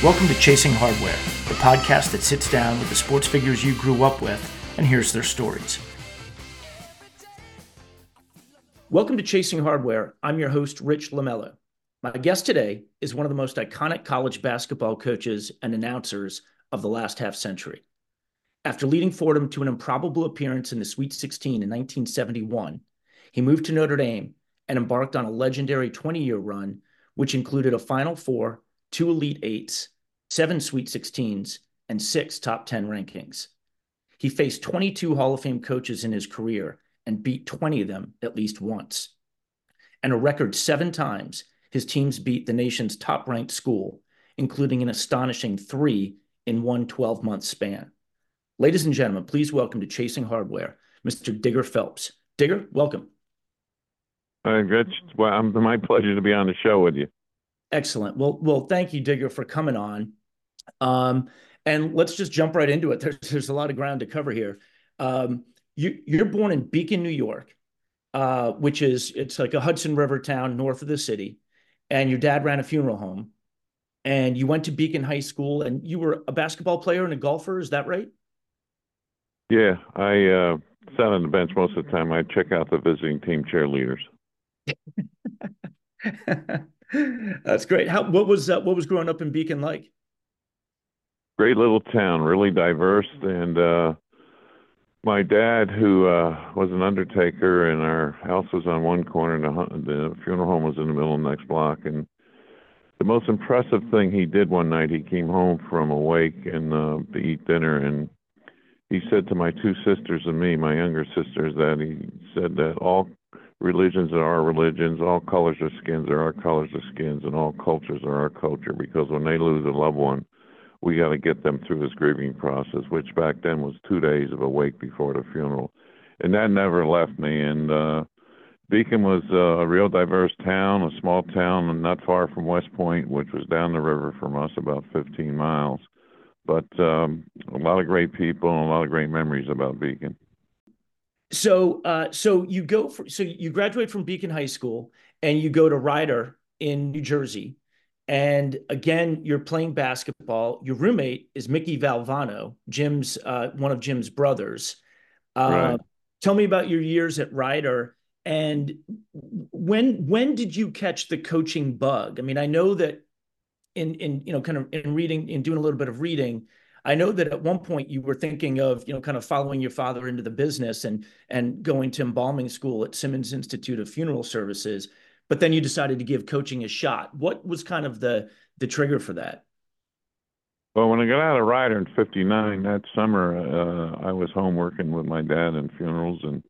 Welcome to Chasing Hardware, the podcast that sits down with the sports figures you grew up with and hears their stories. Welcome to Chasing Hardware. I'm your host, Rich Lamello. My guest today is one of the most iconic college basketball coaches and announcers of the last half century. After leading Fordham to an improbable appearance in the Sweet 16 in 1971, he moved to Notre Dame and embarked on a legendary 20 year run, which included a Final Four two Elite Eights, seven Sweet 16s, and six top 10 rankings. He faced 22 Hall of Fame coaches in his career and beat 20 of them at least once. And a record seven times, his teams beat the nation's top ranked school, including an astonishing three in one 12 month span. Ladies and gentlemen, please welcome to Chasing Hardware, Mr. Digger Phelps. Digger, welcome. Uh, Hi, Rich. Well, it's my pleasure to be on the show with you. Excellent. Well, well, thank you, Digger, for coming on. Um, and let's just jump right into it. There's, there's a lot of ground to cover here. Um, you, you're born in Beacon, New York, uh, which is it's like a Hudson River town north of the city, and your dad ran a funeral home, and you went to Beacon High School, and you were a basketball player and a golfer. Is that right? Yeah, I uh, sat on the bench most of the time. I check out the visiting team cheerleaders. That's great. How what was uh, what was growing up in Beacon like? Great little town, really diverse, and uh, my dad, who uh, was an undertaker, and our house was on one corner, and the, the funeral home was in the middle of the next block. And the most impressive thing he did one night, he came home from a wake and uh, to eat dinner, and he said to my two sisters and me, my younger sisters, that he said that all religions are our religions, all colors of skins are our colors of skins, and all cultures are our culture. Because when they lose a loved one, we got to get them through this grieving process, which back then was two days of a wake before the funeral, and that never left me. And uh, Beacon was uh, a real diverse town, a small town not far from West Point, which was down the river from us about 15 miles. But um, a lot of great people and a lot of great memories about Beacon. So, uh, so you go for, so you graduate from Beacon High School and you go to Rider in New Jersey. And again, you're playing basketball. Your roommate is Mickey Valvano, Jim's uh, one of Jim's brothers. Uh, right. Tell me about your years at Rider and when when did you catch the coaching bug? I mean, I know that in in you know kind of in reading in doing a little bit of reading, I know that at one point you were thinking of, you know, kind of following your father into the business and and going to embalming school at Simmons Institute of Funeral Services, but then you decided to give coaching a shot. What was kind of the the trigger for that? Well, when I got out of Rider in '59, that summer, uh, I was home working with my dad in funerals, and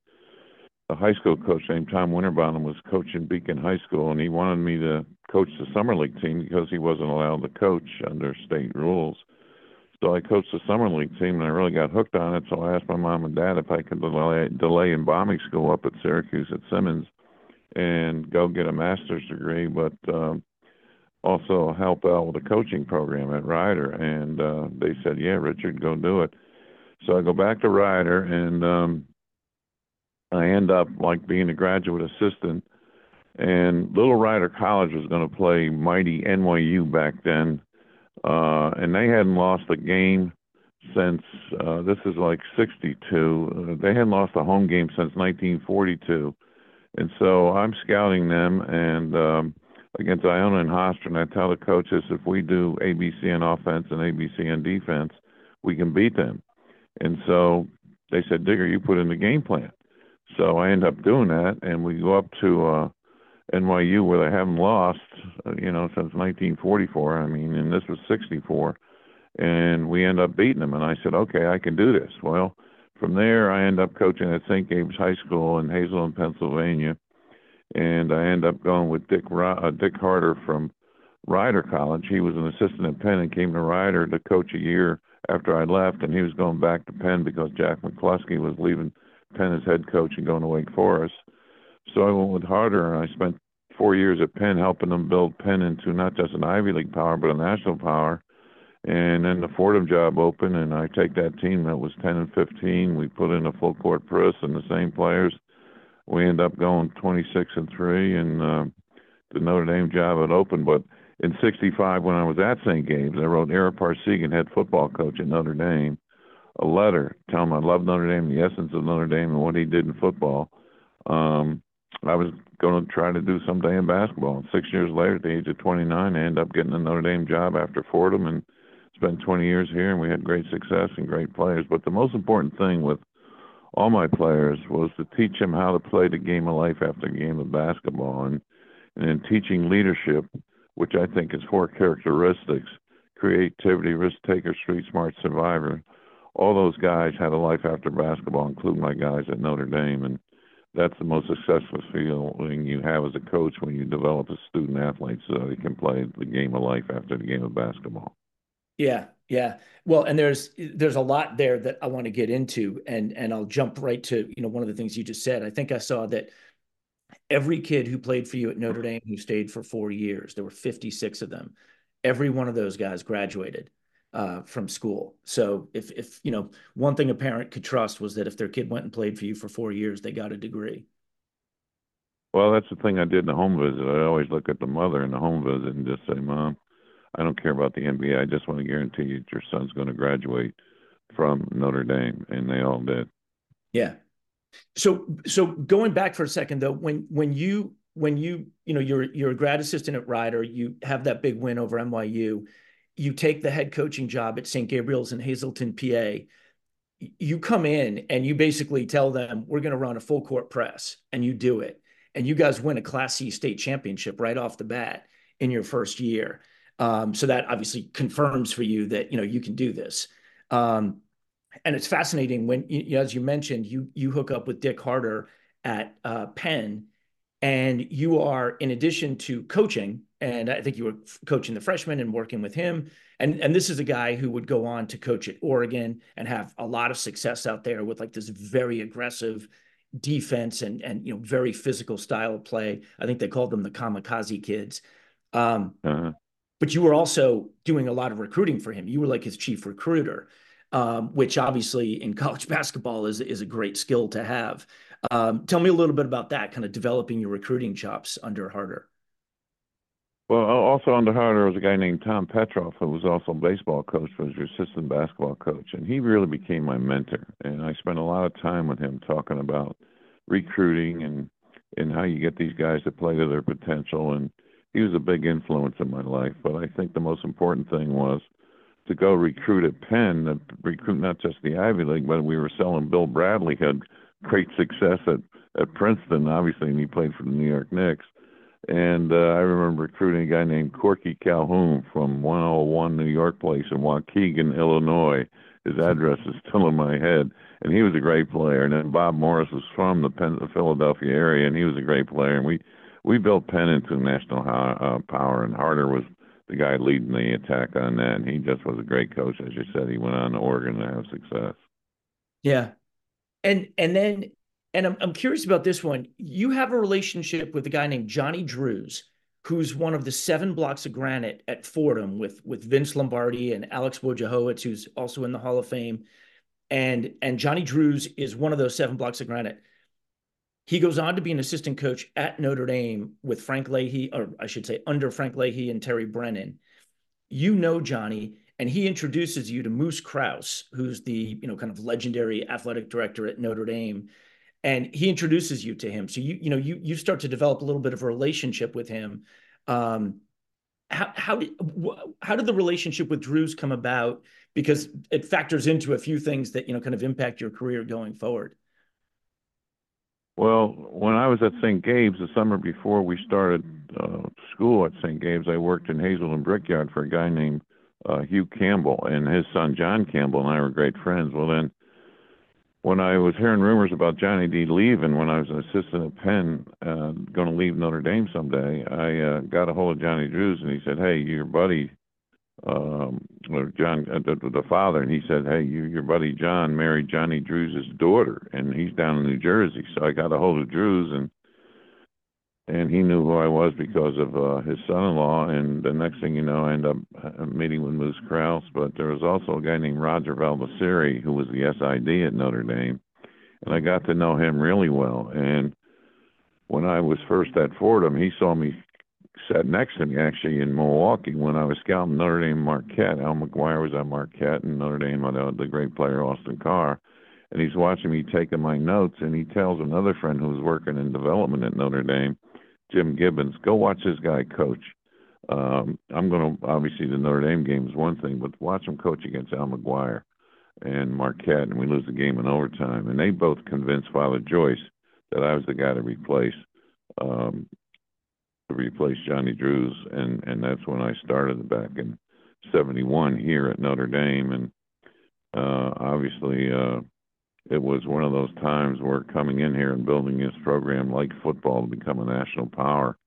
a high school coach named Tom Winterbottom was coaching Beacon High School, and he wanted me to coach the summer league team because he wasn't allowed to coach under state rules. So I coached the summer league team, and I really got hooked on it. So I asked my mom and dad if I could delay, delay bombing school up at Syracuse at Simmons and go get a master's degree. But um, also help out with the coaching program at Rider. And uh, they said, yeah, Richard, go do it. So I go back to Rider, and um, I end up like being a graduate assistant. And Little Rider College was going to play mighty NYU back then, uh, and they hadn't lost a game since uh, this is like '62. Uh, they hadn't lost a home game since 1942, and so I'm scouting them and um, against Iona and Hofstra, and I tell the coaches if we do ABC in offense and ABC in defense, we can beat them. And so they said, Digger, you put in the game plan. So I end up doing that, and we go up to uh, NYU where they haven't lost, uh, you know, since 1944. I mean, and this was 64, and we end up beating them. And I said, okay, I can do this. Well, from there, I end up coaching at St. Gabe's High School in Hazleton, Pennsylvania, and I end up going with Dick uh, Dick Harter from Rider College. He was an assistant at Penn and came to Rider to coach a year after I left, and he was going back to Penn because Jack McCloskey was leaving Penn as head coach and going to Wake Forest. So I went with Harter, and I spent four years at Penn helping them build Penn into not just an Ivy League power, but a national power. And then the Fordham job opened, and I take that team that was 10 and 15. We put in a full court press and the same players. We end up going 26 and three, and uh, the Notre Dame job had opened. But in '65, when I was at St. Gabe's, I wrote Ara Parseghian, head football coach at Notre Dame, a letter telling him I love Notre Dame, the essence of Notre Dame, and what he did in football. Um, I was going to try to do someday in basketball. And six years later, at the age of 29, I ended up getting a Notre Dame job after Fordham and spent 20 years here, and we had great success and great players. But the most important thing with all my players was to teach them how to play the game of life after the game of basketball, and and in teaching leadership, which I think is four characteristics: creativity, risk taker, street smart, survivor. All those guys had a life after basketball, including my guys at Notre Dame, and that's the most successful feeling you have as a coach when you develop a student athlete so they can play the game of life after the game of basketball. Yeah, yeah. Well, and there's there's a lot there that I want to get into, and and I'll jump right to you know one of the things you just said. I think I saw that every kid who played for you at Notre Dame who stayed for four years, there were 56 of them. Every one of those guys graduated uh, from school. So if if you know one thing a parent could trust was that if their kid went and played for you for four years, they got a degree. Well, that's the thing I did in the home visit. I always look at the mother in the home visit and just say, "Mom, I don't care about the NBA. I just want to guarantee you your son's going to graduate from Notre Dame," and they all did. Yeah. So so going back for a second though, when when you when you you know you're you're a grad assistant at Rider, you have that big win over NYU you take the head coaching job at St. Gabriel's in Hazleton, PA. You come in and you basically tell them, we're going to run a full court press, and you do it. And you guys win a Class C state championship right off the bat in your first year. Um, so that obviously confirms for you that you know you can do this. Um, and it's fascinating when, you as you mentioned, you you hook up with Dick Harter at uh, Penn, and you are in addition to coaching and I think you were coaching the freshman and working with him. And and this is a guy who would go on to coach at Oregon and have a lot of success out there with like this very aggressive defense and and you know very physical style of play. I think they called them the kamikaze kids. Um, uh-huh. But you were also doing a lot of recruiting for him. You were like his chief recruiter, um, which obviously in college basketball is is a great skill to have. Um, tell me a little bit about that, kind of developing your recruiting chops under Harter. Well, also under Harter was a guy named Tom Petroff, who was also a baseball coach, was your assistant basketball coach, and he really became my mentor. And I spent a lot of time with him talking about recruiting and and how you get these guys to play to their potential. And he was a big influence in my life. But I think the most important thing was to go recruit at Penn, to recruit not just the Ivy League, but we were selling Bill Bradley had great success at at Princeton, obviously, and he played for the New York Knicks and uh, I remember recruiting a guy named Corky Calhoun from 101 New York Place in Waukegan, Illinois. His address is still in my head, and he was a great player. And then Bob Morse was from the, Penn, Philadelphia area, and he was a great player. And we we built Penn into national uh, power, and Harter was the guy leading the attack on that. And he just was a great coach, as you said. He went on to Oregon to have success. Yeah, and and then and I'm, I'm curious about this one. You have a relationship with a guy named Johnny Druze, who's one of the seven blocks of granite at Fordham with with Vince Lombardi and Alex Wojciechowicz, who's also in the Hall of Fame, and and Johnny Druze is one of those seven blocks of granite. He goes on to be an assistant coach at Notre Dame with Frank Leahy, or I should say, under Frank Leahy and Terry Brennan. You know Johnny, and he introduces you to Moose Krause, who's the you know kind of legendary athletic director at Notre Dame, and he introduces you to him. So you you know you you start to develop a little bit of a relationship with him. Um, how how did how did the relationship with Druze come about? Because it factors into a few things that you know kind of impact your career going forward. Well, when I was at St. Gabe's the summer before we started uh, school at St. Gabe's, I worked in Hazleton Brickyard for a guy named uh, Hugh Campbell, and his son John Campbell and I were great friends. Well, then when I was hearing rumors about Johnny D leaving when I was an assistant at Penn, uh, going to leave Notre Dame someday, I uh, got a hold of Johnny Druze and he said, "Hey, your buddy, um, or John, uh, the, the father," and he said, "Hey, you, your buddy John married Johnny Druze' daughter, and he's down in New Jersey." So I got a hold of Druze and and he knew who I was because of uh, his son-in-law. And the next thing you know, I end up uh, meeting with Moose Krause. But there was also a guy named Roger Valdiserri who was the SID at Notre Dame, and I got to know him really well. And when I was first at Fordham, he saw me sat next to me actually in Milwaukee when I was scouting Notre Dame Marquette. Al McGuire was at Marquette, and Notre Dame had uh, the great player Austin Carr. And he's watching me taking my notes, and he tells another friend who was working in development at Notre Dame Jim Gibbons. Go watch this guy coach. Um, I'm going to obviously the Notre Dame game is one thing, but watch him coach against Al McGuire and Marquette, and we lose the game in overtime. And they both convinced Father Joyce that I was the guy to replace um, to replace Johnny Druze, and and that's when I started back in '71 here at Notre Dame, and uh, obviously. Uh, it was one of those times where coming in here and building this program like football to become a national power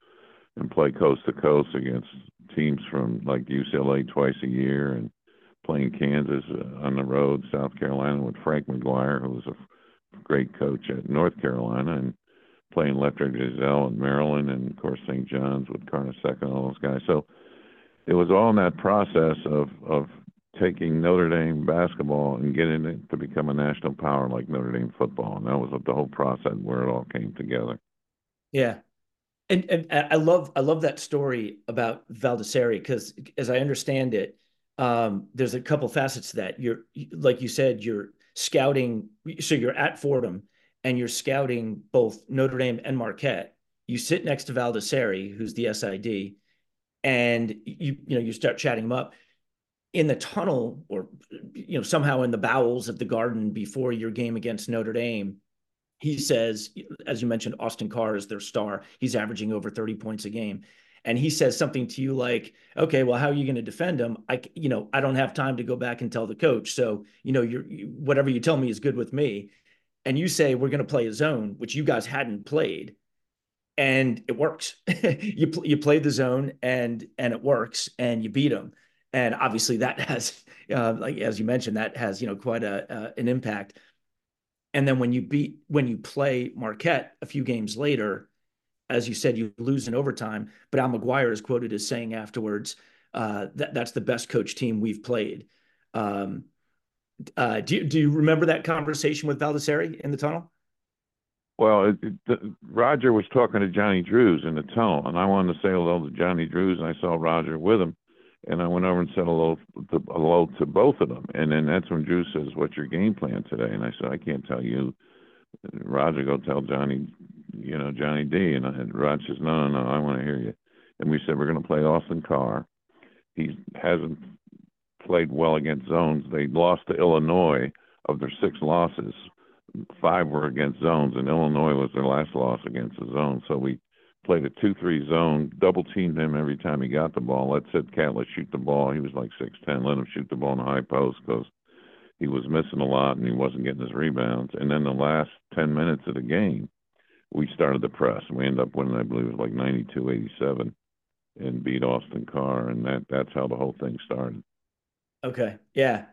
and play coast to coast against teams from like UCLA twice a year and playing Kansas uh, on the road, South Carolina with Frank McGuire, who was a great coach at North Carolina, and playing Lefty Driesell in Maryland, and of course St. John's with Carnesecca and all those guys. So it was all in that process of of taking Notre Dame basketball and getting it to become a national power like Notre Dame football, and that was the whole process where it all came together. Yeah, and and I love I love that story about Valdiserri because as I understand it, um, there's a couple facets to that. You're like you said, you're scouting, so you're at Fordham and you're scouting both Notre Dame and Marquette. You sit next to Valdiserri, who's the SID, and you you know you start chatting him up in the tunnel or you know somehow in the bowels of the garden before your game against Notre Dame he says as you mentioned Austin Carr is their star. He's averaging over 30 points a game. And he says something to you like okay well how are you going to defend him? I you know I don't have time to go back and tell the coach. So you know you're you, whatever you tell me is good with me. And you say we're going to play a zone which you guys hadn't played. And it works. You you play the zone and and it works and you beat them and obviously that has uh, like as you mentioned that has you know quite a uh, an impact. And then when you beat when you play marquette a few games later as you said you lose in overtime but al mcguire is quoted as saying afterwards uh, that that's the best coach team we've played. Um, uh, do, you, do you remember that conversation with Valdiserri in the tunnel? Well, it, it, Roger was talking to Johnny Druze in the tunnel, and I wanted to say hello to Johnny Drews, and I saw Roger with him and I went over and said hello to, hello to both of them. And then that's when Drew says, "What's your game plan today?" And I said, "I can't tell you." Roger, go tell Johnny, you know Johnny D. And, I, and Roger says, "No, no, no, I want to hear you." And we said we're going to play Austin Carr. He hasn't played well against zones. They lost to Illinois. Of their six losses, five were against zones, and Illinois was their last loss against the zone. So we played a two-three zone, double teamed him every time he got the ball. Let Sid Catlett shoot the ball. He was like six ten. Let him shoot the ball in the high post because he was missing a lot and he wasn't getting his rebounds. And then the last ten minutes of the game, we started the press and we ended up winning. I believe it was like 92-87 and beat Austin Carr, and that that's how the whole thing started. Okay, yeah.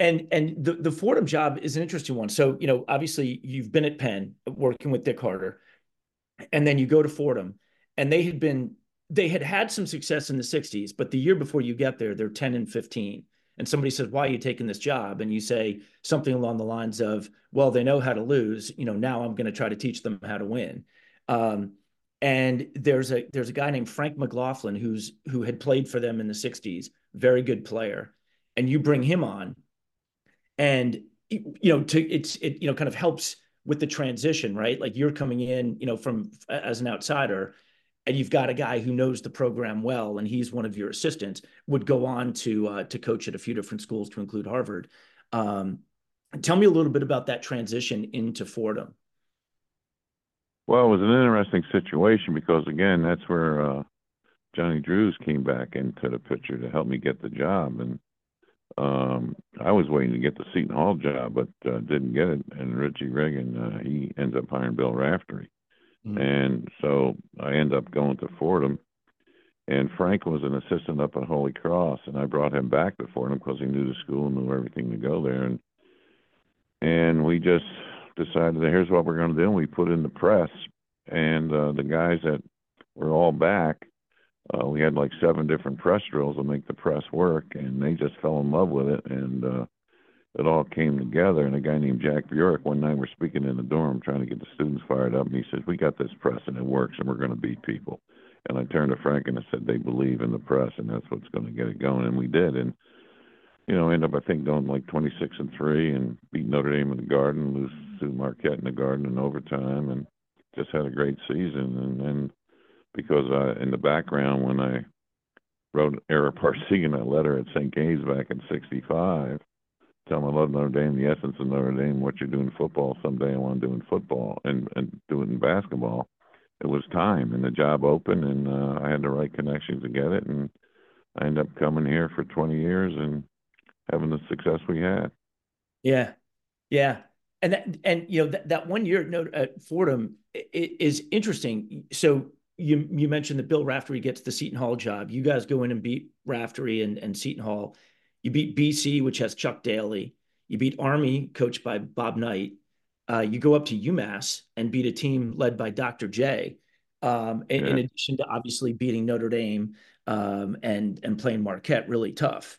And and the the Fordham job is an interesting one. So you know, obviously, you've been at Penn working with Dick Harter and then you go to Fordham, and they had been they had had some success in the 60s, but the year before you get there, they're 10 and 15. And somebody says, Why are you taking this job? And you say something along the lines of, Well, they know how to lose. You know, now I'm going to try to teach them how to win. Um, and there's a there's a guy named Frank McLaughlin who's who had played for them in the 60s, very good player. And you bring him on, and you know, to it's it, you know, kind of helps with the transition, right? Like you're coming in, you know, from as an outsider and you've got a guy who knows the program well and he's one of your assistants would go on to uh, to coach at a few different schools to include harvard um, tell me a little bit about that transition into fordham well it was an interesting situation because again that's where uh, johnny druze came back into the picture to help me get the job and um, I was waiting to get the Seton Hall job, but uh, didn't get it. And Richie Regan, uh, he ends up hiring Bill Raftery. Mm-hmm. And so I end up going to Fordham. And Frank was an assistant up at Holy Cross, and I brought him back to Fordham because he knew the school, and knew everything to go there, and and we just decided that here's what we're going to do. And we put in the press, and uh, the guys that were all back, uh, we had like seven different press drills to make the press work, and they just fell in love with it, and uh, it all came together. And a guy named Jack Bjork, one night we're speaking in the dorm trying to get the students fired up, and he says, We got this press and it works and we're going to beat people. And I turned to Frank and I said, They believe in the press and that's what's going to get it going. And we did. And, you know, end up, I think, going like 26 and 3 and beat Notre Dame in the garden, lose to Marquette in the garden in overtime, and just had a great season. And then because in the background, when I wrote Ara Parseghian that letter at St. Gabe's back in 65, tell them I love Notre Dame, the essence of Notre Dame, what you do in football. Someday I want to do in football and and do it in basketball. It was time, and the job opened, and uh, I had the right connections to get it, and I ended up coming here for 20 years and having the success we had. Yeah, yeah, and that, and you know that, that one year at Fordham is interesting. So you you mentioned that Bill Raftery gets the Seton Hall job. You guys go in and beat Raftery and, and Seton Hall you beat BC, which has Chuck Daly. You beat Army, coached by Bob Knight. Uh, you go up to UMass and beat a team led by Dr. J. Um, in, yeah. in, addition to obviously beating Notre Dame um, and and playing Marquette really tough.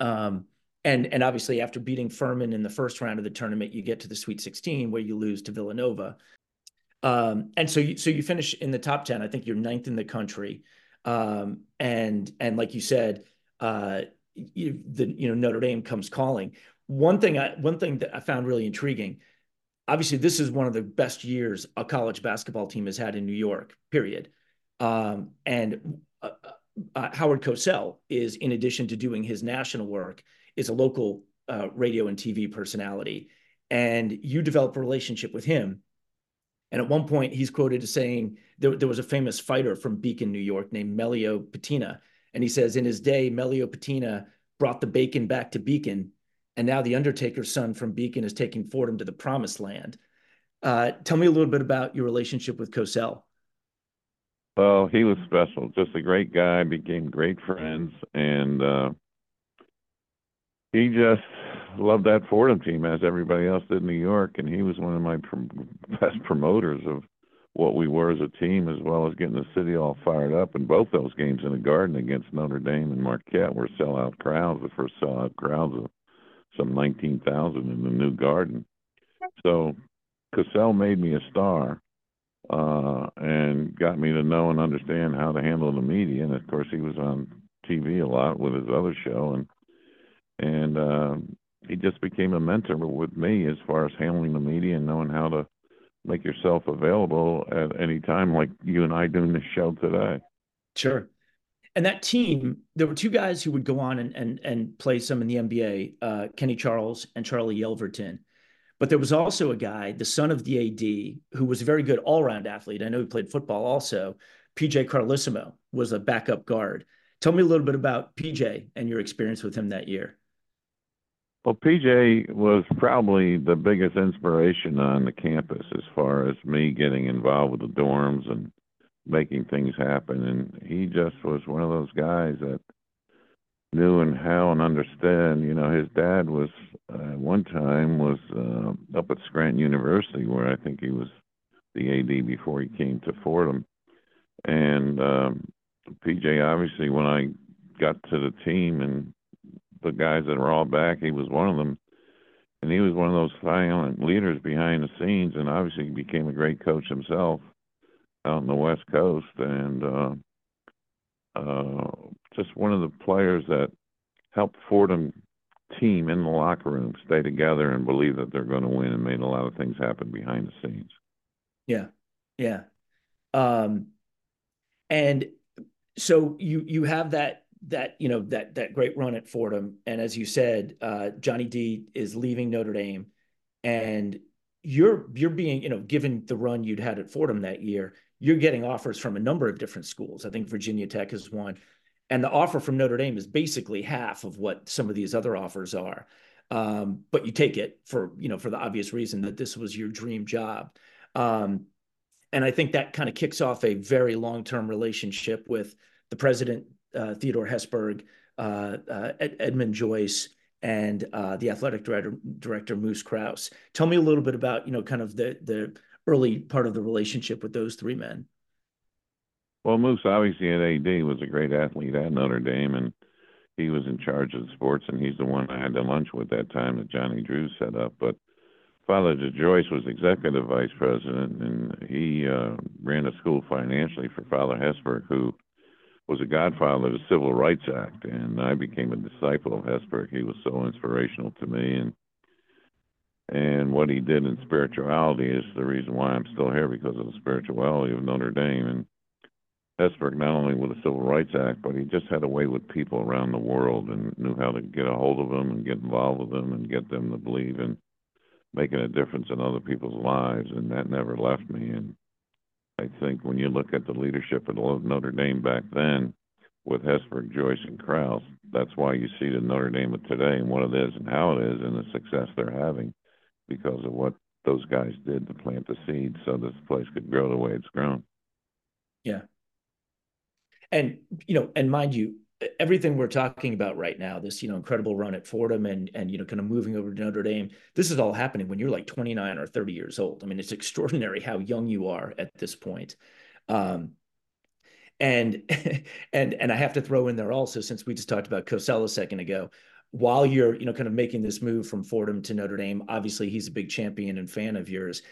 Um, and and obviously after beating Furman in the first round of the tournament, you get to the Sweet 16 where you lose to Villanova. Um, and so you so you finish in the top 10. I think you're ninth in the country. Um, and and like you said, uh, you, the you know Notre Dame comes calling. One thing I one thing that I found really intriguing. Obviously, this is one of the best years a college basketball team has had in New York. Period. Um, and uh, uh, Howard Cosell is, in addition to doing his national work, is a local uh, radio and TV personality. And you develop a relationship with him. And at one point, he's quoted as saying there, there was a famous fighter from Beacon, New York, named Melio Bettina, and he says, in his day, Melio Bettina brought the bacon back to Beacon, and now the Undertaker's son from Beacon is taking Fordham to the promised land. Uh, tell me a little bit about your relationship with Cosell. Well, he was special, just a great guy, became great friends, and uh, he just loved that Fordham team as everybody else did in New York, and he was one of my best promoters of what we were as a team, as well as getting the city all fired up. And both those games in the Garden against Notre Dame and Marquette were sellout crowds, the first sellout crowds of some 19,000 in the new Garden. So Cosell made me a star uh, and got me to know and understand how to handle the media. And of course, he was on TV a lot with his other show, and and uh, he just became a mentor with me as far as handling the media and knowing how to make yourself available at any time, like you and I doing this show today. Sure. And that team, there were two guys who would go on and and, and play some in the NBA, uh, Kenny Charles and Charlie Yelverton. But there was also a guy, the son of the AD, who was a very good all-round athlete. I know he played football also. PJ Carlesimo was a backup guard. Tell me a little bit about PJ and your experience with him that year. Well, PJ was probably the biggest inspiration on the campus as far as me getting involved with the dorms and making things happen. And he just was one of those guys that knew and how and understand. You know, his dad was uh, one time was uh, up at Scranton University, where I think he was the AD before he came to Fordham. And um, PJ, obviously, when I got to the team and the guys that were all back, he was one of them. And he was one of those silent leaders behind the scenes, and obviously he became a great coach himself out on the West Coast, and uh, uh, just one of the players that helped Fordham team in the locker room stay together and believe that they're going to win, and made a lot of things happen behind the scenes. Yeah, yeah. Um, and so you you have that that you know that that great run at Fordham, and as you said, uh, Johnny D is leaving Notre Dame, and you're you're being you know given the run you'd had at Fordham that year, you're getting offers from a number of different schools. I think Virginia Tech is one, and the offer from Notre Dame is basically half of what some of these other offers are. Um, but you take it for you know for the obvious reason that this was your dream job. Um, and I think that kind of kicks off a very long term relationship with the president, uh, Theodore Hesburgh, uh, uh, Ed- Edmund Joyce, and uh, the athletic director, director Moose Krause. Tell me a little bit about you know kind of the the early part of the relationship with those three men. Well, Moose obviously at AD was a great athlete at Notre Dame, and he was in charge of the sports, and he's the one I had to lunch with that time that Johnny Drew set up. But Father Joyce was executive vice president, and he uh, ran a school financially for Father Hesburgh, who was a godfather of the Civil Rights Act. And I became a disciple of Hesburgh. He was so inspirational to me, and and what he did in spirituality is the reason why I'm still here because of the spirituality of Notre Dame. And Hesburgh not only with the Civil Rights Act, but he just had a way with people around the world and knew how to get a hold of them and get involved with them and get them to believe in making a difference in other people's lives, and that never left me. And I think when you look at the leadership of Notre Dame back then, with Hesburgh, Joyce, and Krause, that's why you see the Notre Dame of today and what it is and how it is and the success they're having because of what those guys did to plant the seed so this place could grow the way it's grown. Yeah. And you know, and mind you, everything we're talking about right now, this you know incredible run at Fordham and and you know kind of moving over to Notre Dame, this is all happening when you're like 29 or 30 years old. I mean, it's extraordinary how young you are at this point. Um, and and and I have to throw in there also, since we just talked about Cosell a second ago, while you're you know kind of making this move from Fordham to Notre Dame, obviously he's a big champion and fan of yours.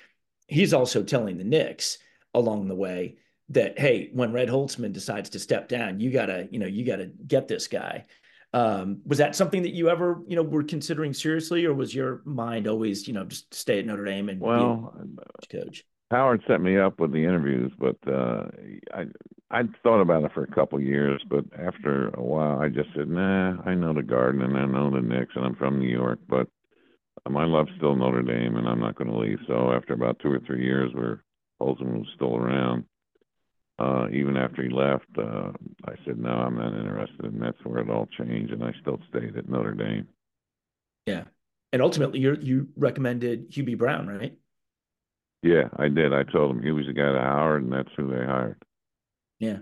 He's also telling the Knicks along the way that hey, when Red Holzman decides to step down, you gotta you know you gotta get this guy. Um, was that something that you ever you know were considering seriously, or was your mind always you know just stay at Notre Dame and well, coach? Howard set me up with the interviews, but uh, I I thought about it for a couple years, but after a while, I just said, "Nah, I know the Garden and I know the Knicks, and I'm from New York, but my love's still Notre Dame, and I'm not going to leave." So after about two or three years, where Holzman was still around, uh, even after he left, uh, I said, "No, I'm not interested," and that's where it all changed, and I still stayed at Notre Dame. Yeah, and ultimately, you you recommended Hubie Brown, right? Yeah, I did. I told him he was the guy to Howard, and that's who they hired. Yeah.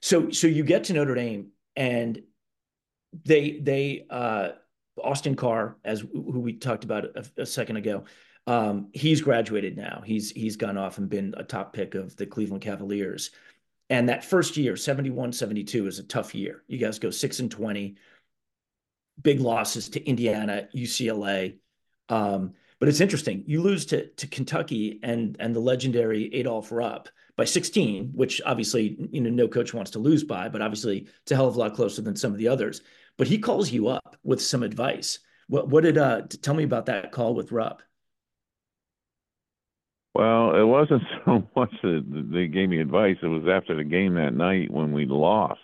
So so you get to Notre Dame, and they they uh, Austin Carr, as who we talked about a, a second ago, um, he's graduated now. He's he's gone off and been a top pick of the Cleveland Cavaliers. And that first year, 71 72, is a tough year. You guys go six and 20, big losses to Indiana, UCLA. Um, but it's interesting. You lose to to Kentucky and and the legendary Adolph Rupp by 16, which obviously you know no coach wants to lose by, but obviously it's a hell of a lot closer than some of the others. But he calls you up with some advice. What what did uh tell me about that call with Rupp? Well, it wasn't so much that they gave me advice. It was after the game that night when we lost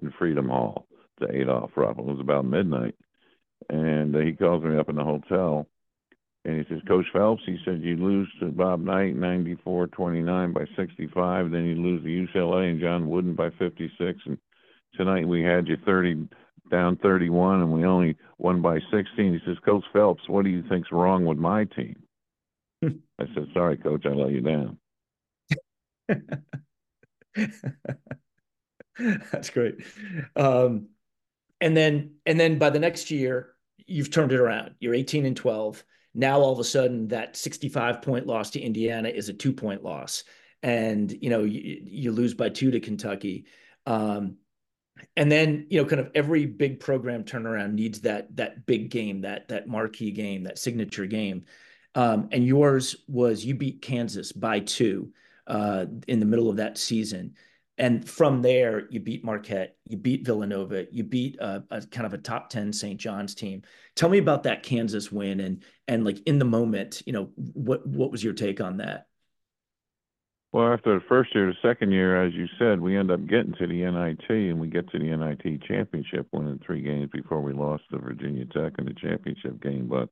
in Freedom Hall to Adolph Rupp. It was about midnight, and uh, he calls me up in the hotel and he says, Coach Phelps, he said, you lose to Bob Knight 94 29 by 65. Then you lose to UCLA and John Wooden by 56. And tonight we had you 30 down 31 and we only won by 16. He says, Coach Phelps, what do you think's wrong with my team? I said, sorry, coach, I let you down. That's great. Um, and then, and then by the next year, you've turned it around. You're 18 and 12 now all of a sudden, that 65 point loss to Indiana is a two point loss. and you know you, you lose by two to Kentucky. Um, and then you know kind of every big program turnaround needs that that big game that that marquee game that signature game um, and yours was you beat kansas by two uh, in the middle of that season. And from there you beat marquette you beat villanova you beat a, a kind of a top 10 st john's team. Tell me about that kansas win and and like in the moment you know what what was your take on that? Well, after the first year, the second year, as you said, we end up getting to the NIT, and we get to the NIT championship, winning three games before we lost to Virginia Tech in the championship game. But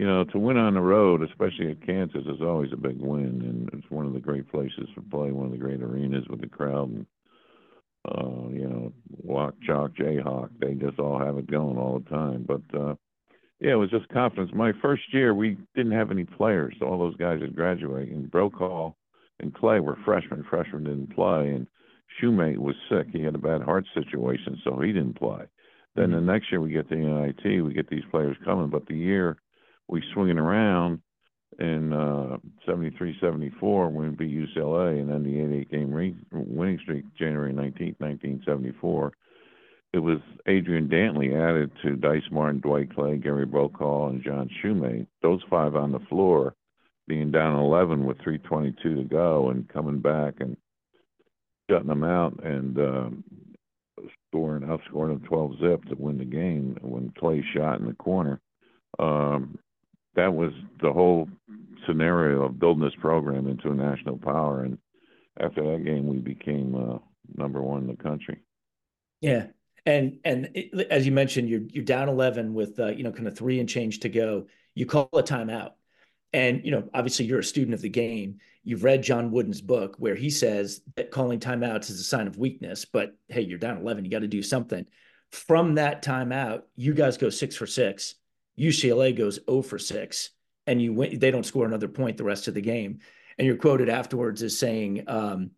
you know, to win on the road, especially at Kansas, is always a big win, and it's one of the great places to play, one of the great arenas with the crowd. And, uh, you know, Rock, Chalk, Jayhawk, they just all have it going all the time. But uh, yeah, it was just confidence. My first year, we didn't have any players. All those guys had graduated, and Brokaw and Clay were freshmen. Freshmen didn't play, and Shumate was sick. He had a bad heart situation, so he didn't play. Then mm-hmm. the next year we get the NIT, we get these players coming, but the year we swinging around in uh, 73, 74 when we beat UCLA, and then the 88 game re- winning streak, January 19th, 1974. It was Adrian Dantley added to Dice Martin, Dwight Clay, Gary Brokaw, and John Shumate. Those five on the floor being down 11 with 322 to go and coming back and shutting them out and um, scoring, outscoring them 12 zip to win the game when Clay shot in the corner. Um, that was the whole scenario of building this program into a national power. And after that game, we became uh, number one in the country. Yeah, and and it, as you mentioned, you're you're down eleven with uh, you know kind of three and change to go. You call a timeout, and you know, obviously, you're a student of the game. You've read John Wooden's book where he says that calling timeouts is a sign of weakness. But hey, you're down 11. You got to do something. From that timeout, you guys go six for six. UCLA goes 0 for six, and you win. They don't score another point the rest of the game. And you're quoted afterwards as saying, um,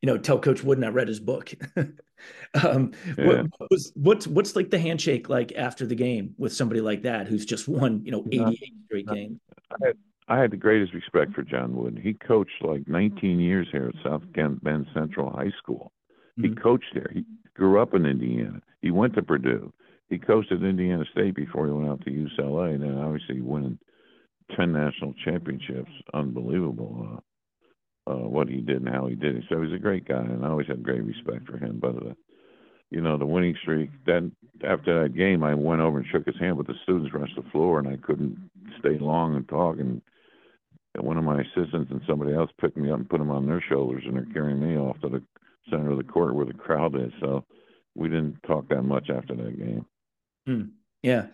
you know, tell Coach Wooden I read his book. um, yeah. what, what, was what's what's like the handshake like after the game with somebody like that who's just won, you know, 88 straight games? I had, I had the greatest respect for John Wooden. He coached like 19 years here at South Bend Central High School. He mm-hmm. coached there. He grew up in Indiana. He went to Purdue. He coached at Indiana State before he went out to UCLA, and then obviously winning 10 national championships. Unbelievable uh, uh, what he did and how he did it. So he's a great guy, and I always had great respect for him. But uh, you know, the winning streak. Then after that game, I went over and shook his hand, but the students rushed the floor, and I couldn't stay long and talk. And one of my assistants and somebody else picked me up and put them on their shoulders, and they're carrying me off to the center of the court where the crowd is. So we didn't talk that much after that game. Hmm. Yeah,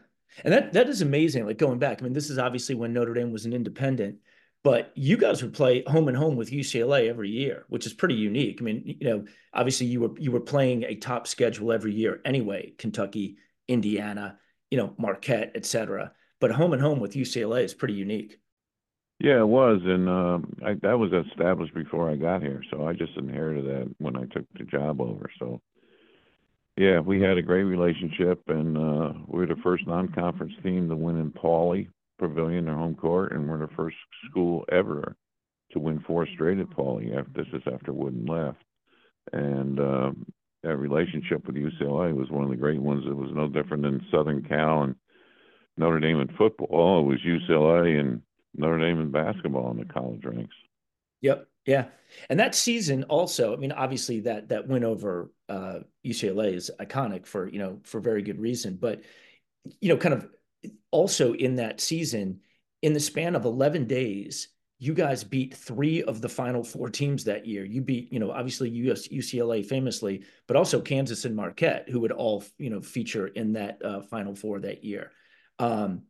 and that that is amazing. Like going back, I mean, this is obviously when Notre Dame was an independent but you guys would play home and home with UCLA every year, which is pretty unique. I mean, you know, obviously you were you were playing a top schedule every year anyway, Kentucky, Indiana, you know, Marquette, et cetera. But home and home with UCLA is pretty unique. Yeah, it was, and um, I, that was established before I got here, so I just inherited that when I took the job over. So, yeah, we had a great relationship, and uh, we were the first non-conference team to win in Pauley Pavilion, their home court, and we're the first school ever to win four straight at Pauley. After, this is after Wooden left, and um, that relationship with UCLA was one of the great ones. It was no different than Southern Cal and Notre Dame in football. It was UCLA and Notre Dame in basketball in the college ranks. Yep. Yeah. And that season also, I mean, obviously that that win over uh, UCLA is iconic for, you know, for very good reason. But, you know, kind of also in that season, in the span of 11 days, you guys beat three of the final four teams that year. You beat, you know, obviously US, UCLA famously, but also Kansas and Marquette, who would all, you know, feature in that uh, final four that year. Um,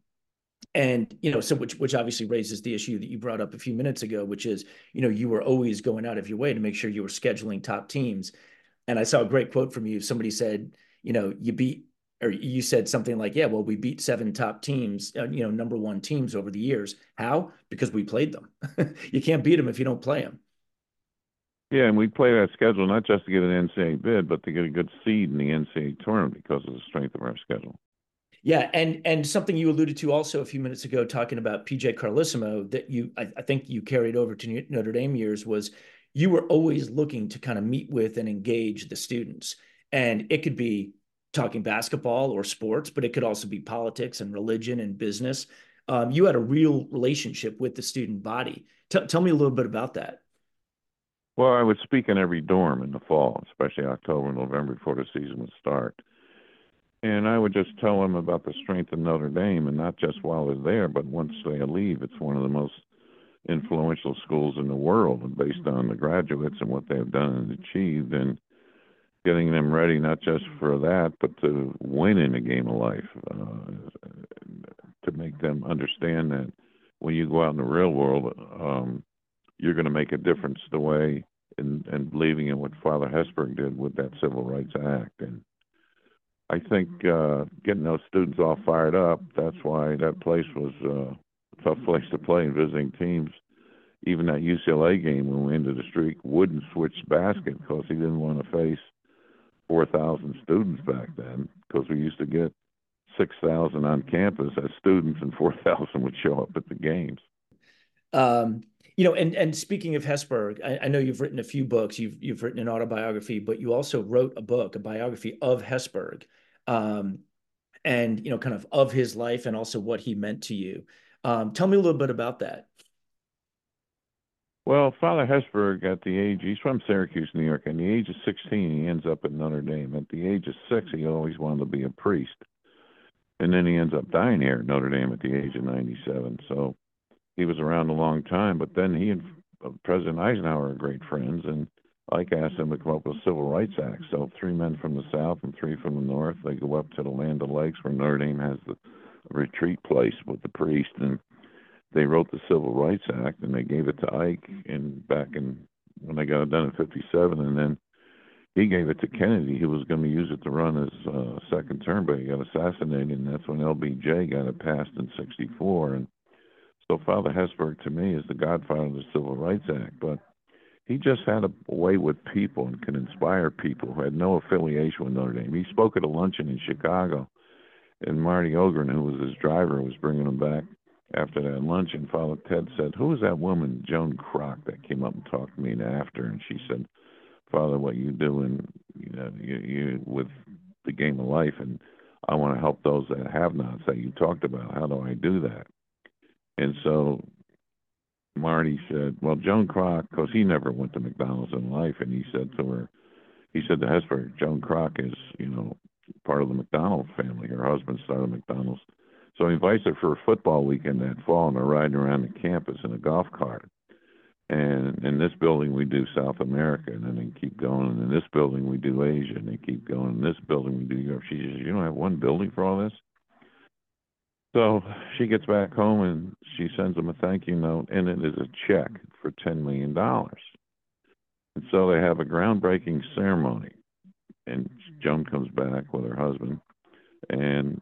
and you know, so which which obviously raises the issue that you brought up a few minutes ago, which is, you know, you were always going out of your way to make sure you were scheduling top teams. And I saw a great quote from you. Somebody said, you know, you beat or you said something like, "Yeah, well, we beat seven top teams, uh, you know, number one teams over the years. How? Because we played them. you can't beat them if you don't play them." Yeah, and we play that schedule not just to get an NCAA bid, but to get a good seed in the NCAA tournament because of the strength of our schedule. Yeah, and and something you alluded to also a few minutes ago, talking about PJ Carlesimo, that you I, I think you carried over to Notre Dame years was you were always looking to kind of meet with and engage the students, and it could be talking basketball or sports, but it could also be politics and religion and business. Um, you had a real relationship with the student body. T- tell me a little bit about that. Well, I would speak in every dorm in the fall, especially October, and November, before the season would start. And I would just tell them about the strength of Notre Dame, and not just while they're there, but once they leave. It's one of the most influential schools in the world, based on the graduates and what they have done and achieved, and getting them ready not just for that, but to win in a game of life, uh, to make them understand that when you go out in the real world, um, you're going to make a difference the way and and believing in what Father Hesburgh did with that Civil Rights Act. And I think uh, getting those students all fired up. That's why that place was uh, a tough place to play in visiting teams. Even that UCLA game when we ended the streak, wouldn't switch basket because he didn't want to face 4,000 students back then because we used to get 6,000 on campus as students and 4,000 would show up at the games. Um, you know, and and speaking of Hesburgh, I, I, know you've written a few books. You've you've written an autobiography, but you also wrote a book, a biography of Hesburgh, um, and you know, kind of of his life and also what he meant to you. Um, tell me a little bit about that. Well, Father Hesburgh, at the age he's from Syracuse, New York. At the age of 16, he ends up at Notre Dame. At the age of six, he always wanted to be a priest, and then he ends up dying here at Notre Dame at the age of 97. So he was around a long time, but then he and President Eisenhower are great friends, and Ike asked him to come up with a Civil Rights Act. So three men from the South and three from the North, they go up to the Land of Lakes where Notre Dame has the retreat place with the priest, and they wrote the Civil Rights Act, and they gave it to Ike and back in when they got it done in '57, and then he gave it to Kennedy, who was going to use it to run his uh, second term, but he got assassinated, and that's when LBJ got it passed in '64, and so Father Hesburgh to me is the godfather of the Civil Rights Act, but he just had a way with people and could inspire people who had no affiliation with Notre Dame. He spoke at a luncheon in Chicago, and Marty Ogren, who was his driver, was bringing him back after that luncheon. Father Ted said, "Who was that woman, Joan Kroc, that came up and talked to me after?" And she said, "Father, what you doing, you know, you, you with the game of life, and I want to help those that have not. That you talked about. How do I do that?" And so Marty said, "Well, Joan Kroc, because he never went to McDonald's in life, and he said to her, he said to Hesburgh, Joan Kroc is, you know, part of the McDonald family. Her husband started McDonald's, so he invites her for a football weekend that fall, and they're riding around the campus in a golf cart. And in this building we do South America, and then they keep going. And in this building we do Asia, and they keep going. In this building we do Europe. She says, "You don't have one building for all this." So she gets back home and she sends him a thank you note, and it is a check for $10 million. And so they have a groundbreaking ceremony. And mm-hmm. Joan comes back with her husband, and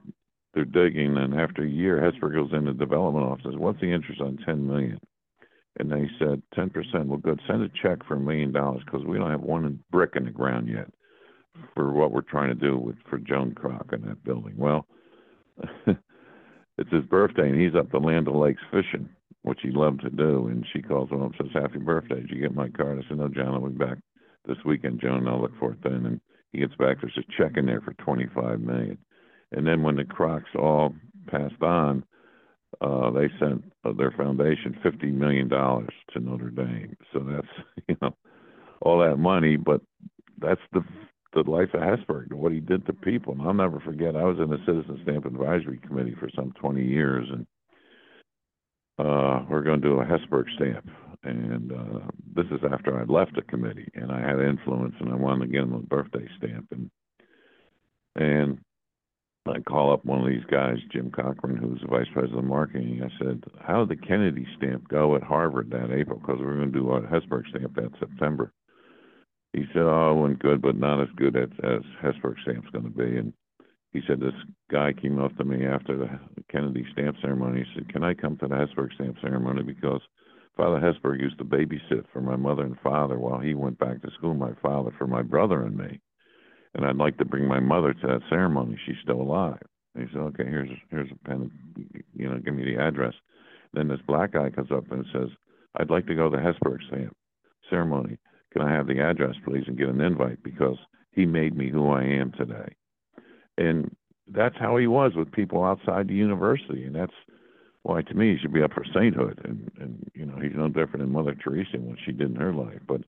they're digging. And after a year, Hesburgh goes into the development office. Says, What's the interest on $10 million? And they said 10%. Well, good. Send a check for a million dollars because we don't have one brick in the ground yet for what we're trying to do with for Joan Kroc in that building. Well, it's his birthday and he's up the Land of Lakes fishing, which he loved to do. And she calls him up and says, Happy birthday. Did you get my card? I said, No, John, I'll be back this weekend, Joan. I'll look for it then. And he gets back, there's a check in there for twenty five million. And then when the Krocs all passed on, uh, they sent uh, their foundation fifty million dollars to Notre Dame. So that's you know all that money, but that's the the life of Hesburgh, and what he did to people. And I'll never forget. I was in the Citizen Stamp Advisory Committee for some 20 years, and uh, we're going to do a Hesburgh stamp. And uh, this is after I'd left the committee, and I had influence, and I wanted to get him a birthday stamp. And and I call up one of these guys, Jim Cochran, who's the vice president of marketing. I said, "How did the Kennedy stamp go at Harvard that April? Because we we're going to do a Hesburgh stamp that September." He said, "Oh, it went good, but not as good as, as Hesburgh stamp's going to be." And he said, "This guy came up to me after the Kennedy stamp ceremony. He said, "Can I come to the Hesburgh stamp ceremony because Father Hesburgh used to babysit for my mother and father while he went back to school. My father for my brother and me, and I'd like to bring my mother to that ceremony. She's still alive." he said, "Okay, here's here's a pen. You know, give me the address." Then this black guy comes up and says, "I'd like to go to the Hesburgh stamp ceremony. Can I have the address, please, and get an invite because he made me who I am today." And that's how he was with people outside the university, and that's why to me he should be up for sainthood. And and you know, he's no different than Mother Teresa and what she did in her life, but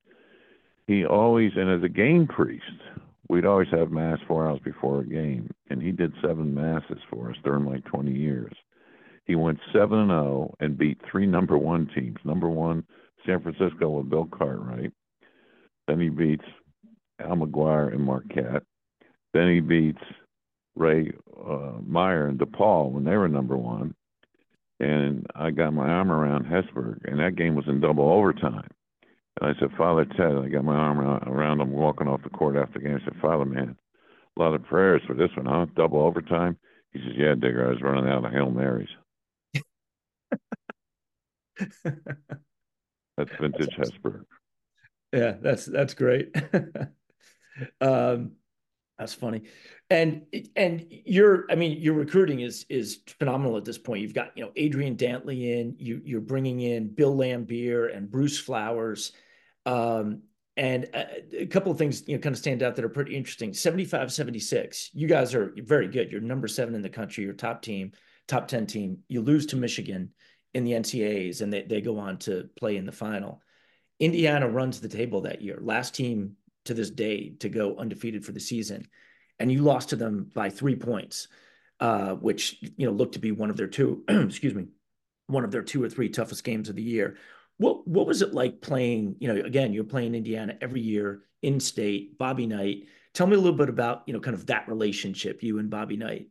he always and as a game priest we'd always have mass four hours before a game, and he did seven masses for us during like 20 years. He went seven and zero oh and beat three number one teams. Number one, San Francisco with Bill Cartwright. Then he beats Al McGuire and Marquette. Then he beats Ray uh, Meyer and DePaul when they were number one. And I got my arm around Hesburgh, and that game was in double overtime. And I said, Father Ted, I got my arm around him walking off the court after the game. I said, Father, man, a lot of prayers for this one, huh? Double overtime? He says, Yeah, Digger, I was running out of Hail Marys. that's vintage Hesburgh. Yeah, that's that's great. um, that's funny, and and your I mean your recruiting is is phenomenal at this point. You've got you know Adrian Dantley in, you you're bringing in Bill Laimbeer and Bruce Flowers. Um, and a, uh, a, couple of things you know kind of stand out that are pretty interesting 75 76 you guys are very good you're number seven in the country you're top team top 10 team you lose to michigan in the ncaas and they, they go on to play in the final indiana runs the table that year last team to this day to go undefeated for the season and you lost to them by three points uh, which you know looked to be one of their two excuse me one of their two or three toughest games of the year what what was it like playing? You know, again, you're playing Indiana every year in state. Bobby Knight. Tell me a little bit about you know kind of that relationship, you and Bobby Knight.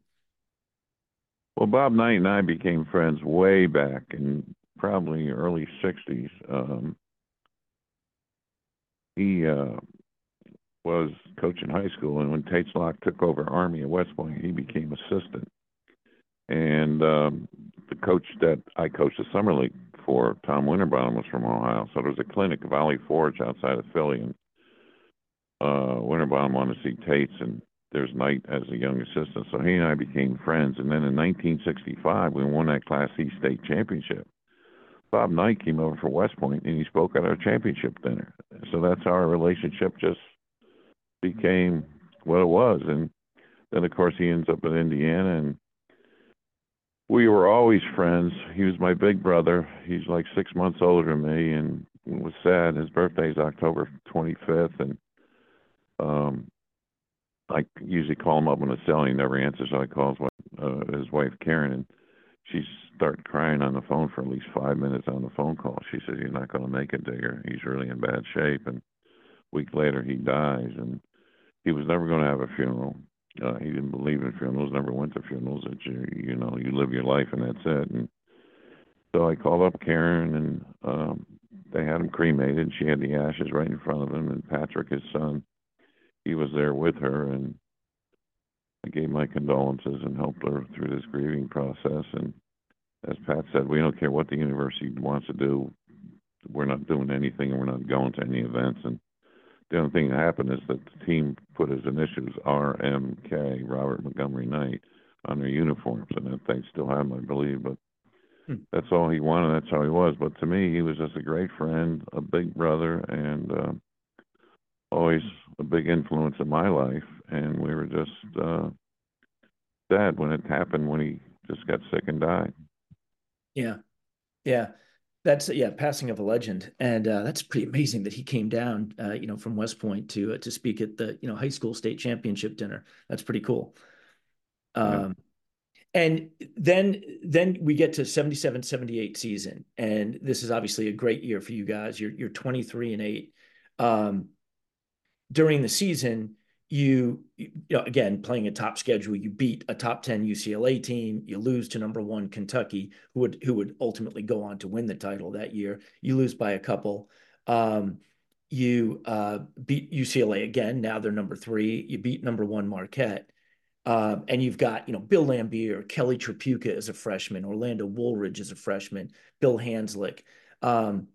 Well, Bob Knight and I became friends way back in probably early '60s. Um, he uh, was coaching high school, and when Tates Locke took over Army at West Point, he became assistant. And um, the coach that I coached the summer league for, Tom Winterbottom, was from Ohio. So there was a clinic, Valley Forge, outside of Philly, and uh, Winterbottom wanted to see Tates, and there's Knight as a young assistant. So he and I became friends. And then in 1965, we won that Class C state championship. Bob Knight came over for West Point, and he spoke at our championship dinner. So that's how our relationship just became what it was. And then, of course, he ends up in Indiana, and we were always friends. He was my big brother. He's like six months older than me, and it was sad. His birthday is October 25th, and um, I usually call him up on the cell. He never answers, so I call his wife, uh, his wife Karen, and she started crying on the phone for at least five minutes on the phone call. She said, "You're not going to make it, Digger. He's really in bad shape." And a week later, he dies, and he was never going to have a funeral. Uh, he didn't believe in funerals, never went to funerals. That you you know you live your life and that's it. And so I called up Karen and um, they had him cremated. She had the ashes right in front of him, and Patrick, his son, he was there with her, and I gave my condolences and helped her through this grieving process. And as Pat said, we don't care what the university wants to do. We're not doing anything, and we're not going to any events. And the only thing that happened is that the team put his initials RMK, Robert Montgomery Knight, on their uniforms, and that they still have them, I believe. But hmm. that's all he wanted. That's how he was. But to me, he was just a great friend, a big brother, and uh, always a big influence in my life. And we were just uh, sad when it happened when he just got sick and died. Yeah, yeah. That's yeah, passing of a legend, and uh, that's pretty amazing that he came down, uh, you know, from West Point to uh, to speak at the you know high school state championship dinner. That's pretty cool. Um, yeah. And then then we get to 77, 78 season, and this is obviously a great year for you guys. You're you're 23 and eight. Um, during the season, you, you know, again playing a top schedule you beat a top 10 ucla team you lose to number one kentucky who would who would ultimately go on to win the title that year. You lose by a couple. Um, you uh, beat ucla again. Now they're number three. You beat number one marquette. Uh, and you've got you know bill laimbeer kelly tripucka as a freshman orlando woolridge as a freshman bill hanzlik. Um,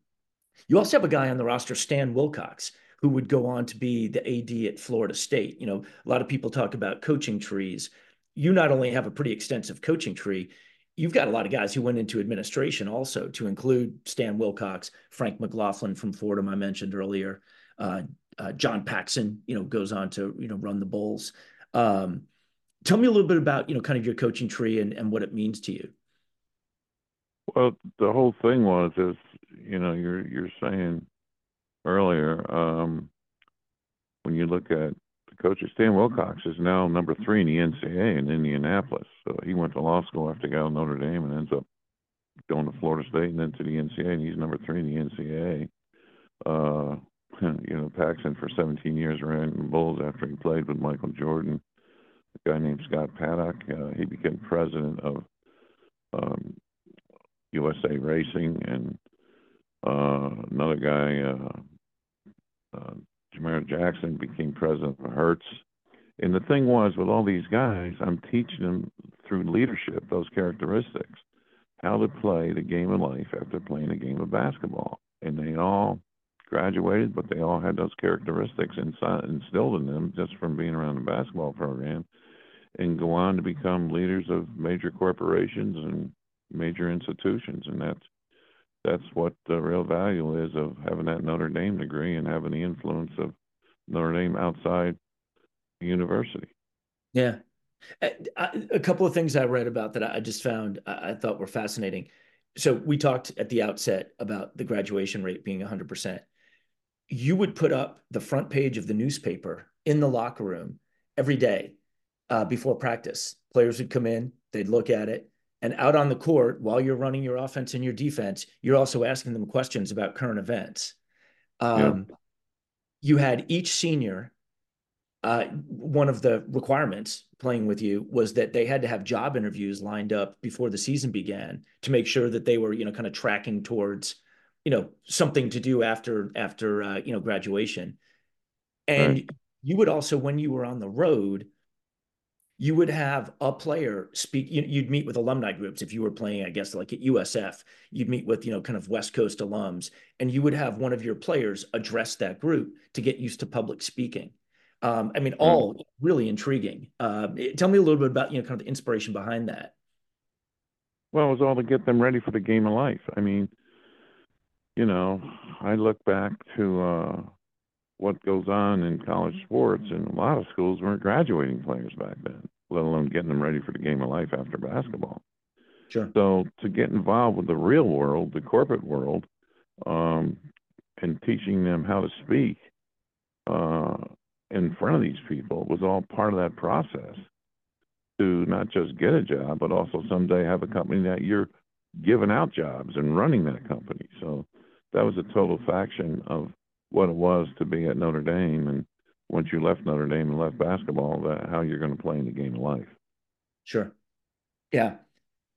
you also have a guy on the roster stan wilcox who would go on to be the AD at Florida State. You know, a lot of people talk about coaching trees. you not only have a pretty extensive coaching tree, you've got a lot of guys who went into administration also, to include Stan Wilcox, Frank McLaughlin from Fordham, I mentioned earlier. Uh, uh, John Paxson, you know, goes on to you know run the Bulls. Um, tell me a little bit about you know kind of your coaching tree and, and what it means to you. Well, the whole thing was is you know you're you're saying earlier um, when you look at the coaches, Stan Wilcox is now number three in the NCAA in Indianapolis. So he went to law school after got out Notre Dame and ends up going to Florida State and then to the NCAA, and he's number three in the NCAA. Uh, you know, Paxson for 17 years ran the Bulls after he played with Michael Jordan. A guy named Scott Paddock, uh, he became president of um, USA Racing, and uh, another guy, uh, uh, Jamar Jackson, became president of Hertz. And the thing was, with all these guys, I'm teaching them through leadership those characteristics, how to play the game of life after playing a game of basketball. And they all graduated, but they all had those characteristics inside, instilled in them just from being around the basketball program, and go on to become leaders of major corporations and major institutions, and that's that's what the real value is of having that Notre Dame degree and having the influence of Notre Dame outside the university. Yeah. A couple of things I read about that I just found I thought were fascinating. So we talked at the outset about the graduation rate being 100% you would put up the front page of the newspaper in the locker room every day uh, before practice. Players would come in, they'd look at it, and out on the court, while you're running your offense and your defense, you're also asking them questions about current events. Um, yeah. You had each senior, uh, one of the requirements playing with you was that they had to have job interviews lined up before the season began to make sure that they were, you know, kind of tracking towards you know something to do after after uh, you know graduation and right. you would also when you were on the road you would have a player speak you'd meet with alumni groups. If you were playing i guess like at usf you'd meet with you know kind of west coast alums and you would have one of your players address that group to get used to public speaking. Um, i mean all mm. really intriguing. Uh, tell me a little bit about you know kind of the inspiration behind that. Well it was all to get them ready for the game of life. I mean you know, I look back to uh, what goes on in college sports, and a lot of schools weren't graduating players back then, let alone getting them ready for the game of life after basketball. Sure. So to get involved with the real world, the corporate world, um, and teaching them how to speak uh, in front of these people was all part of that process to not just get a job, but also someday have a company that you're giving out jobs and running that company. So that was a total faction of what it was to be at Notre Dame. And once you left Notre Dame and left basketball, that how you're going to play in the game of life. Sure. Yeah.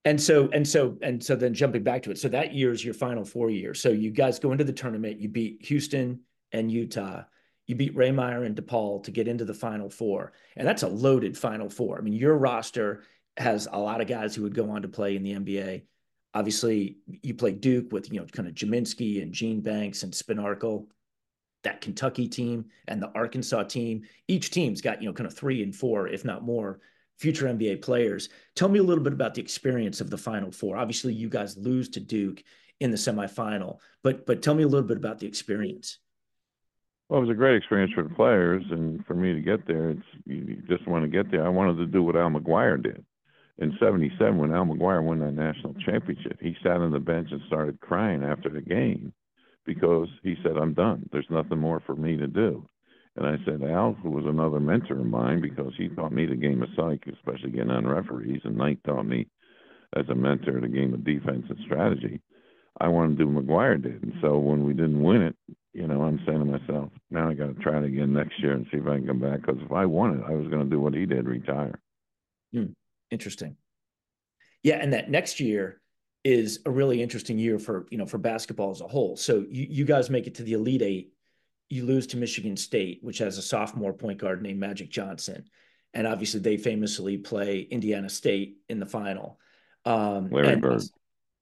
And so and so and so then jumping back to it. So that year is your final four years. So you guys go into the tournament, you beat Houston and Utah. You beat Ray Meyer and DePaul to get into the final four. And that's a loaded final four. I mean, your roster has a lot of guys who would go on to play in the NBA. Obviously, you played Duke with you know kind of Gminski and Gene Banks and Spanarkel, that Kentucky team and the Arkansas team. Each team's got you know kind of three and four, if not more, future NBA players. Tell me a little bit about the experience of the Final Four. Obviously, you guys lose to Duke in the semifinal, but but tell me a little bit about the experience. Well, it was a great experience for the players, and for me to get there, it's you just want to get there. I wanted to do what Al McGuire did in 77 when Al McGuire won that national championship. He sat on the bench and started crying after the game because he said, I'm done. There's nothing more for me to do. And I said, Al, who was another mentor of mine because he taught me the game of psych, especially getting on referees, and Knight taught me as a mentor the game of defense and strategy. I wanted to do what McGuire did. And so when we didn't win it, you know, I'm saying to myself, now I got to try it again next year and see if I can come back. Because if I won it, I was going to do what he did, retire. Hmm. Interesting. Yeah, and that next year is a really interesting year for you know for basketball as a whole. So you, you guys make it to the Elite Eight. You lose to Michigan State, which has a sophomore point guard named Magic Johnson, and obviously they famously play Indiana State in the final. Um, Larry Bird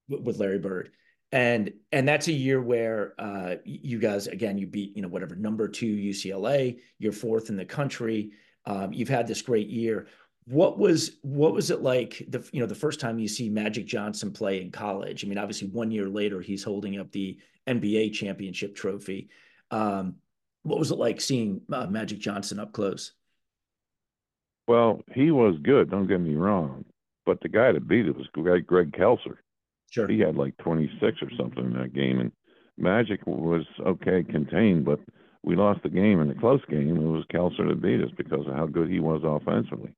with Larry Bird, and and that's a year where uh, you guys again you beat you know whatever number two UCLA, you're fourth in the country. Um, you've had this great year what was what was it like the you know the first time you see Magic Johnson play in college? I mean, obviously one year later he's holding up the NBA championship trophy. Um, what was it like seeing uh, Magic Johnson up close? Well, he was good. Don't get me wrong, but the guy that beat it was Greg, Greg Kelser. Sure, he had like 26 or something in that game, and Magic was okay contained, but we lost the game in a close game. It was Kelser that beat us because of how good he was offensively.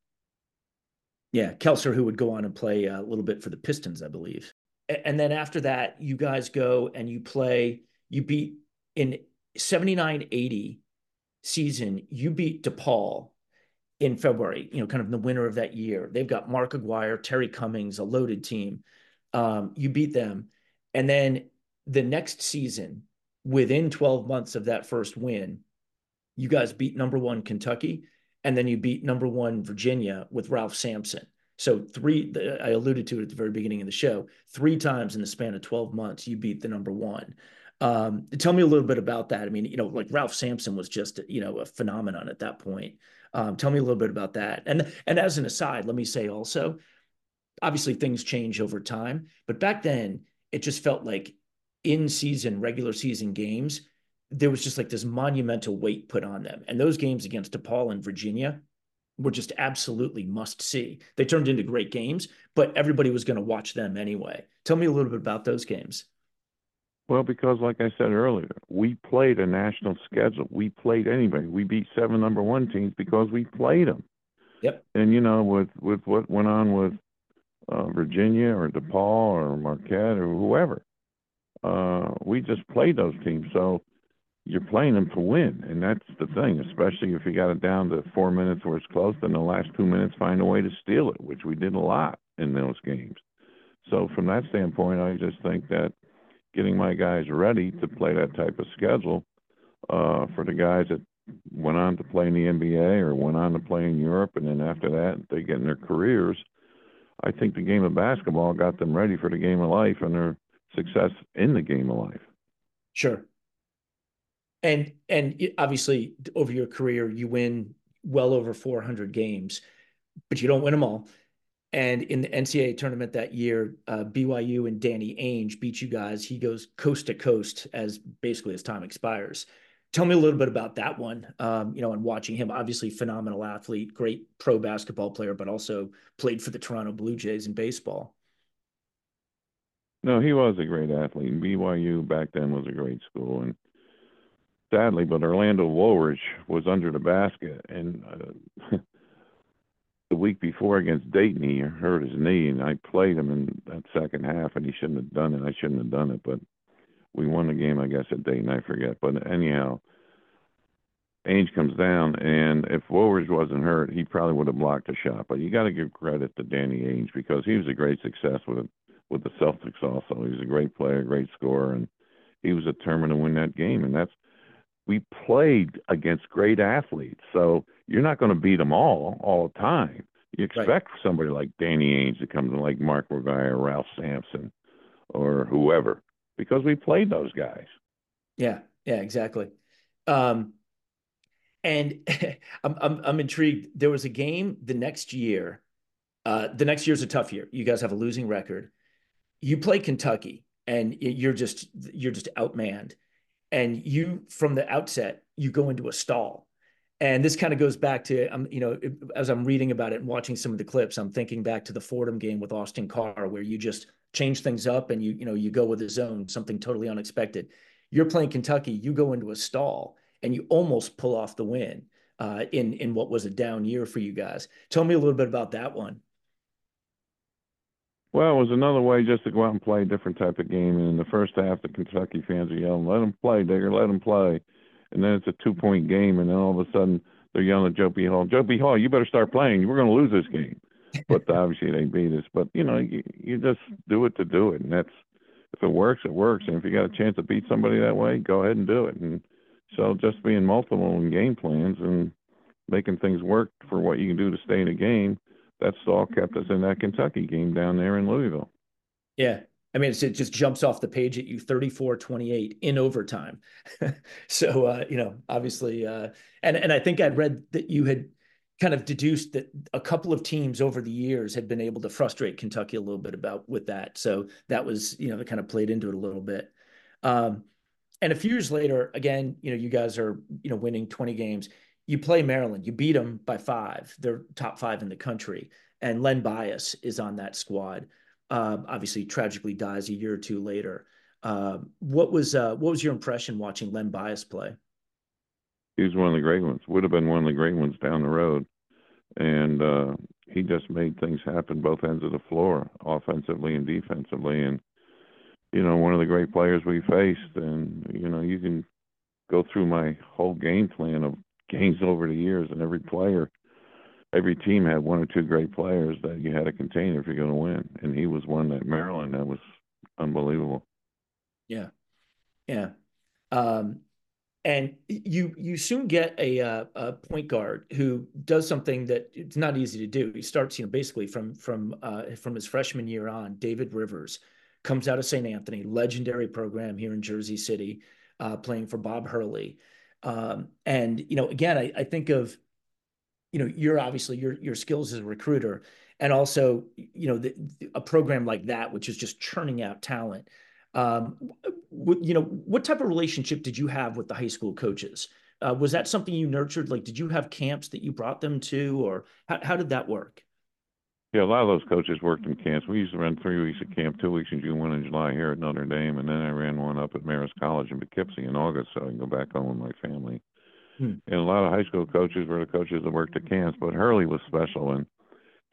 Yeah, Kelser, who would go on and play a little bit for the Pistons, I believe. And then after that, you guys go and you play, you beat in 79 80 season, you beat DePaul in February, you know, kind of in the winter of that year. They've got Mark Aguirre, Terry Cummings, a loaded team. Um, you beat them. And then the next season, within 12 months of that first win, you guys beat number one Kentucky, and then you beat number one Virginia with Ralph Sampson. So three, I alluded to it at the very beginning of the show, three times in the span of 12 months, you beat the number one. Um, tell me a little bit about that. I mean, you know, like Ralph Sampson was just, you know, a phenomenon at that point. Um, tell me a little bit about that. And and as an aside, let me say also, obviously things change over time, but back then it just felt like in season, regular season games, there was just like this monumental weight put on them. And those games against DePaul and Virginia were just absolutely must see. They turned into great games, but everybody was going to watch them anyway. Tell me a little bit about those games. Well, because like I said earlier, we played a national schedule. We played anybody. We beat seven number one teams because we played them. Yep. And you know, with with what went on with uh, Virginia or DePaul or Marquette or whoever, uh, we just played those teams. So you're playing them to win, and that's the thing. Especially if you got it down to four minutes where it's close, then the last two minutes find a way to steal it, which we did a lot in those games. So from that standpoint, I just think that getting my guys ready to play that type of schedule uh, for the guys that went on to play in the NBA or went on to play in Europe, and then after that they get in their careers. I think the game of basketball got them ready for the game of life, and they're success in the game of life. Sure. And and obviously over your career you win well over 400 games, but you don't win them all. And in the NCAA tournament that year, uh, BYU and Danny Ainge beat you guys. He goes coast to coast as basically as time expires. Tell me a little bit about that one. Um, you know, and watching him, obviously phenomenal athlete, great pro basketball player, but also played for the Toronto Blue Jays in baseball. No, he was a great athlete. BYU back then was a great school, and sadly, but Orlando Woolridge was under the basket, and uh, the week before against Dayton, he hurt his knee, and I played him in that second half, and he shouldn't have done it. I shouldn't have done it, but we won the game, I guess, at Dayton. I forget, but anyhow, Ainge comes down, and if Woolridge wasn't hurt, he probably would have blocked a shot. But you got to give credit to Danny Ainge because he was a great success with it with the Celtics also. He was a great player, great scorer, and he was determined to win that game. And that's we played against great athletes, so you're not going to beat them all all the time. You expect right. somebody like Danny Ainge to come to like Mark or Ralph Sampson, or whoever, because we played those guys. Yeah, yeah, exactly. Um, and I'm, I'm I'm intrigued. There was a game the next year. Uh, the next year's a tough year. You guys have a losing record you play Kentucky and you're just you're just outmanned, and you from the outset you go into a stall. And this kind of goes back to, um, you know, as I'm reading about it and watching some of the clips, I'm thinking back to the Fordham game with Austin Carr, where you just change things up and you, you know, you go with a zone, something totally unexpected. You're playing Kentucky, you go into a stall and you almost pull off the win uh, in in what was a down year for you guys. Tell me a little bit about that one. Well, it was another way just to go out and play a different type of game. And in the first half, the Kentucky fans are yelling, "Let them play, Digger, let them play." And then it's a two-point game, and then all of a sudden they're yelling at Joe B. Hall, "Joe B. Hall, you better start playing. We're going to lose this game." But obviously they beat us. But you know, you, you just do it to do it, and that's if it works, it works. And if you got a chance to beat somebody that way, go ahead and do it. And so just being multiple in game plans and making things work for what you can do to stay in a game that's all kept us in that Kentucky game down there in Louisville. Yeah. I mean, it just jumps off the page at you 34 28 in overtime. so, uh, you know, obviously, uh, and, and I think I'd read that you had, kind of deduced that a couple of teams over the years had been able to frustrate Kentucky a little bit about with that. So that was, you know, that kind of played into it a little bit. Um, and a few years later, again, you know, you guys are, you know, winning 20 games. You play Maryland, you beat them by five. They're top five in the country. And Len Bias is on that squad. Uh, obviously, tragically dies a year or two later. Uh, what was uh, what was your impression watching Len Bias play? he was one of the great ones. Would have been one of the great ones down the road, and uh, he just made things happen both ends of the floor, offensively and defensively. And you know, one of the great players we faced. And you know, you can go through my whole game plan of games over the years, and every player, every team had one or two great players that you had to contain if you're going to win. And he was one that Maryland that was unbelievable. Yeah, yeah. Um, and you you soon get a, uh, a point guard who does something that it's not easy to do. He starts, you know, basically from from uh, from his freshman year on. David Rivers comes out of St. Anthony, legendary program here in Jersey City, uh, playing for Bob Hurley. Um, and you know, again, I, I think of, you know, you're obviously your your skills as a recruiter, and also, you know, the, a program like that, which is just churning out talent. Um, you know, what type of relationship did you have with the high school coaches? Uh, was that something you nurtured? Like, did you have camps that you brought them to, or how, how did that work? Yeah, a lot of those coaches worked in camps. We used to run three weeks of camp, two weeks in June, one in July here at Notre Dame, and then I ran one up at Marist College in Poughkeepsie in August, so I can go back home with my family. Hmm. And a lot of high school coaches were the coaches that worked at camps, but Hurley was special. And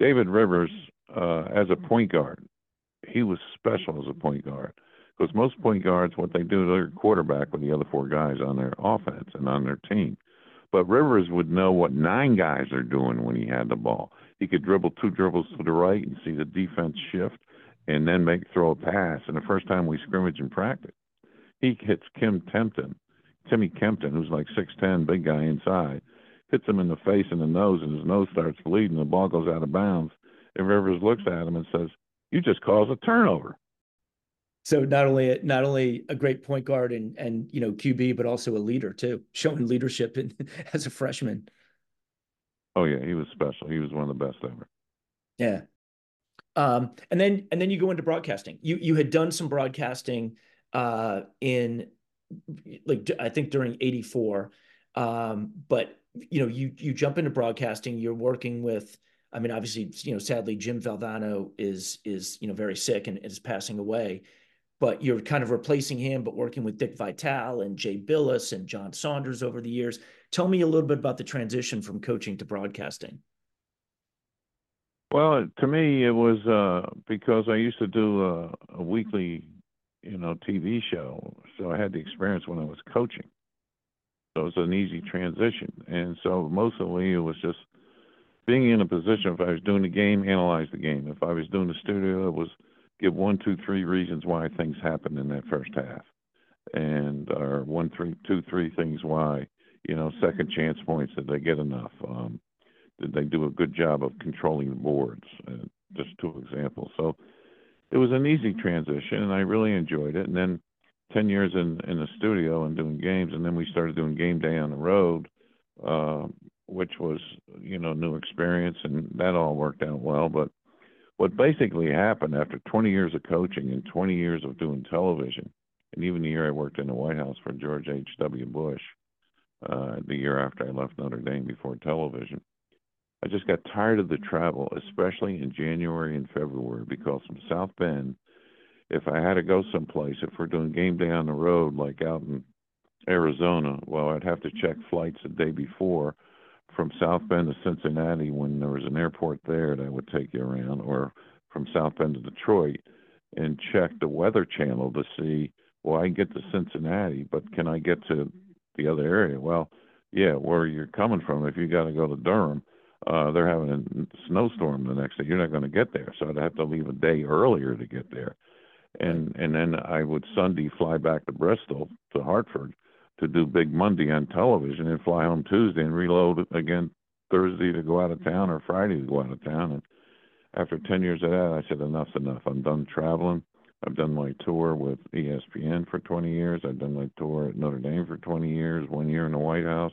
David Rivers, uh, as a point guard, he was special as a point guard. Because most point guards, what they do, is they're quarterback with the other four guys on their offense and on their team. But Rivers would know what nine guys are doing when he had the ball. He could dribble two dribbles to the right and see the defense shift and then make throw a pass. And the first time we scrimmage in practice, he hits Kim Tempton, Timmy Kempton, who's like six ten, big guy inside, hits him in the face and the nose, and his nose starts bleeding. The ball goes out of bounds. And Rivers looks at him and says, "You just caused a turnover." So not only not only a great point guard and and you know QB, but also a leader too, showing leadership in, as a freshman. Oh yeah, he was special. He was one of the best ever. Yeah. Um, and then and then you go into broadcasting. You you had done some broadcasting uh, in like I think during '84, um, but you know you you jump into broadcasting. You're working with. I mean, obviously, you know, sadly, Jim Valvano is is you know very sick and is passing away but you're kind of replacing him, but working with Dick Vitale and Jay Bilas and John Saunders over the years. Tell me a little bit about the transition from coaching to broadcasting. Well, to me, it was uh, because I used to do a, a, weekly, you know, TV show, so I had the experience when I was coaching. So it was an easy transition, and so mostly it was just being in a position. If I was doing the game, analyze the game. If I was doing the studio, it was give one, two, three reasons why things happened in that first half, and or one, three, two, three things why. You know, second chance points. Did they get enough? Um, did they do a good job of controlling the boards? Uh, just two examples. So it was an easy transition, and I really enjoyed it. And then ten years in in the studio and doing games, and then we started doing game day on the road, uh, which was you know new experience, and that all worked out well. But what basically happened after 20 years of coaching and 20 years of doing television, and even the year I worked in the White House for George H.W. Bush, uh, the year after I left Notre Dame before television, I just got tired of the travel, especially in January and February, because from South Bend, if I had to go someplace, if we're doing game day on the road, like out in Arizona, well, I'd have to check flights the day before from South Bend to Cincinnati when there was an airport there that would take you around, or from South Bend to Detroit, and check the Weather Channel to see, well, I can get to Cincinnati, but can I get to the other area? Well, yeah, where you're coming from, if you got to go to Durham, uh, they're having a snowstorm the next day. You're not going to get there, so I'd have to leave a day earlier to get there, and and then I would Sunday fly back to Bristol to Hartford to do Big Monday on television and fly home Tuesday and reload again Thursday to go out of town or Friday to go out of town. And after 10 years of that, I said, enough's enough. I'm done traveling. I've done my tour with ESPN for 20 years. I've done my tour at Notre Dame for 20 years, one year in the White House.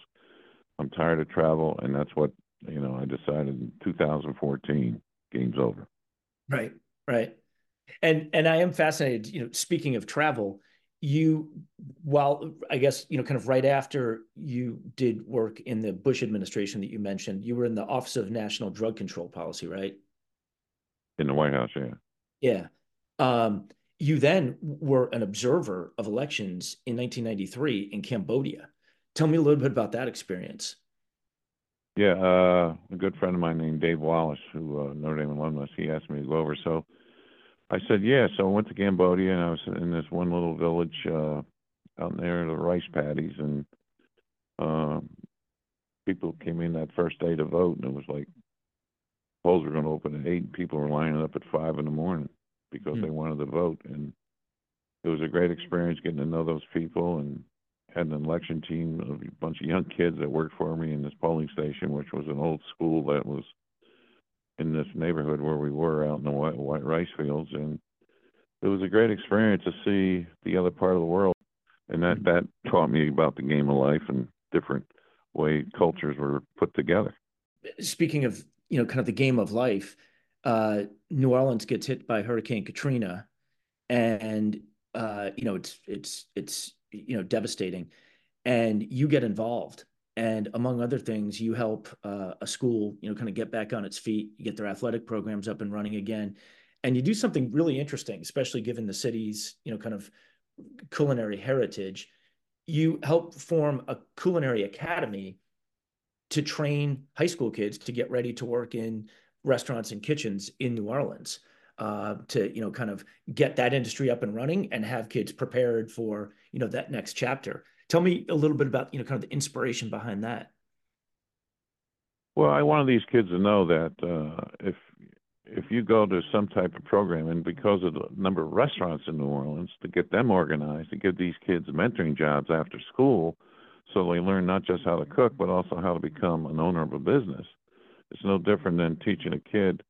I'm tired of travel, and that's what you know, I decided in 2014, game's over. Right, right. And and I am fascinated. You know, speaking of travel, you while I guess you know, kind of right after you did work in the Bush administration that you mentioned, you were in the Office of National Drug Control Policy, right? In the White House, yeah. Yeah. Um, you then were an observer of elections in 1993 in Cambodia. Tell me a little bit about that experience. Yeah, uh, a good friend of mine named Dave Wallace, who uh, Notre Dame alumnus, he asked me to go over. So I said, yeah. So I went to Cambodia, and I was in this one little village uh, out there, the rice paddies, and uh, people came in that first day to vote, and it was like polls were going to open at eight, and people were lining up at five in the morning because mm. they wanted to vote. And it was a great experience getting to know those people and had an election team of a bunch of young kids that worked for me in this polling station, which was an old school that was in this neighborhood where we were out in the white, white rice fields. And it was a great experience to see the other part of the world. And that, that taught me about the game of life and different way cultures were put together. Speaking of, you know, kind of the game of life, uh, New Orleans gets hit by Hurricane Katrina, and uh, you know it's it's it's you know devastating, and you get involved, and among other things, you help uh, a school you know kind of get back on its feet, you get their athletic programs up and running again, and you do something really interesting, especially given the city's you know kind of culinary heritage. You help form a culinary academy to train high school kids to get ready to work in restaurants and kitchens in New Orleans uh, to you know kind of get that industry up and running and have kids prepared for you know that next chapter. Tell me a little bit about you know kind of the inspiration behind that. Well, I wanted these kids to know that uh, if if you go to some type of program, and because of the number of restaurants in New Orleans, to get them organized, to give these kids mentoring jobs after school, so they learn not just how to cook, but also how to become an owner of a business. It's no different than teaching a kid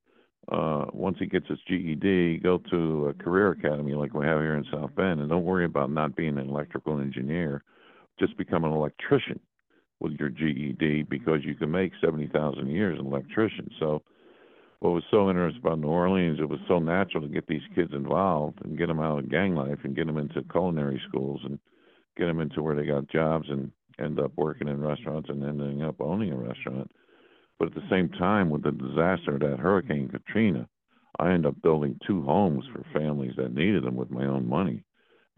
uh, once he gets his GED, go to a career academy like we have here in South Bend, and don't worry about not being an electrical engineer. Just become an electrician with your GED because you can make seventy thousand a year as an electrician. So, what was so interesting about New Orleans, it was so natural to get these kids involved and get them out of gang life and get them into culinary schools and get them into where they got jobs and end up working in restaurants and ending up owning a restaurant. But at the same time, with the disaster of that Hurricane Katrina, I ended up building two homes for families that needed them with my own money.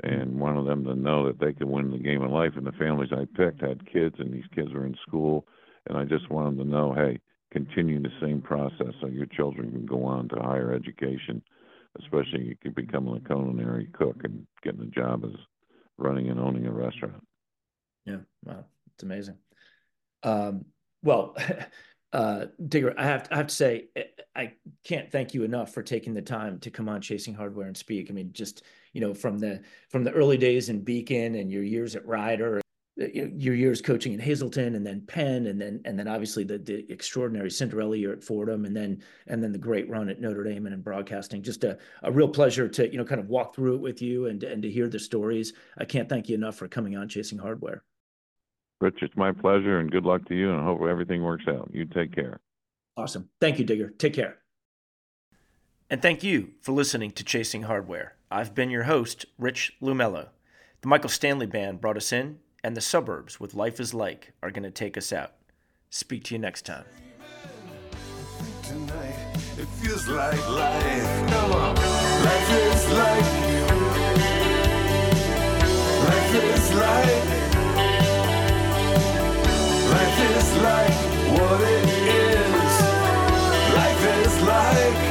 And wanted them to know that they could win the game of life. And the families I picked had kids, and these kids were in school. And I just wanted them to know, hey, continue the same process so your children can go on to higher education, especially you can become a culinary cook and getting a job as running and owning a restaurant. Yeah, wow, it's amazing. Um, well, uh, Digger, I have to, I have to say, I can't thank you enough for taking the time to come on Chasing Hardware and speak. I mean, just you know, from the from the early days in Beacon and your years at Rider, eh, your years coaching in Hazleton and then Penn, and then and then obviously the the extraordinary Cinderella year at Fordham, and then and then the great run at Notre Dame and in broadcasting. Just a, a real pleasure to you know kind of walk through it with you and and to hear the stories. I can't thank you enough for coming on Chasing Hardware. Rich, it's my pleasure and good luck to you and I hope everything works out. You take care. Awesome. Thank you, Digger. Take care. And thank you for listening to Chasing Hardware. I've been your host, Rich Lumello. The Michael Stanley Band brought us in, and the suburbs with Life is Like are going to take us out. Speak to you next time. Life is like what it is. Life is like.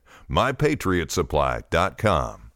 MyPatriotSupply.com.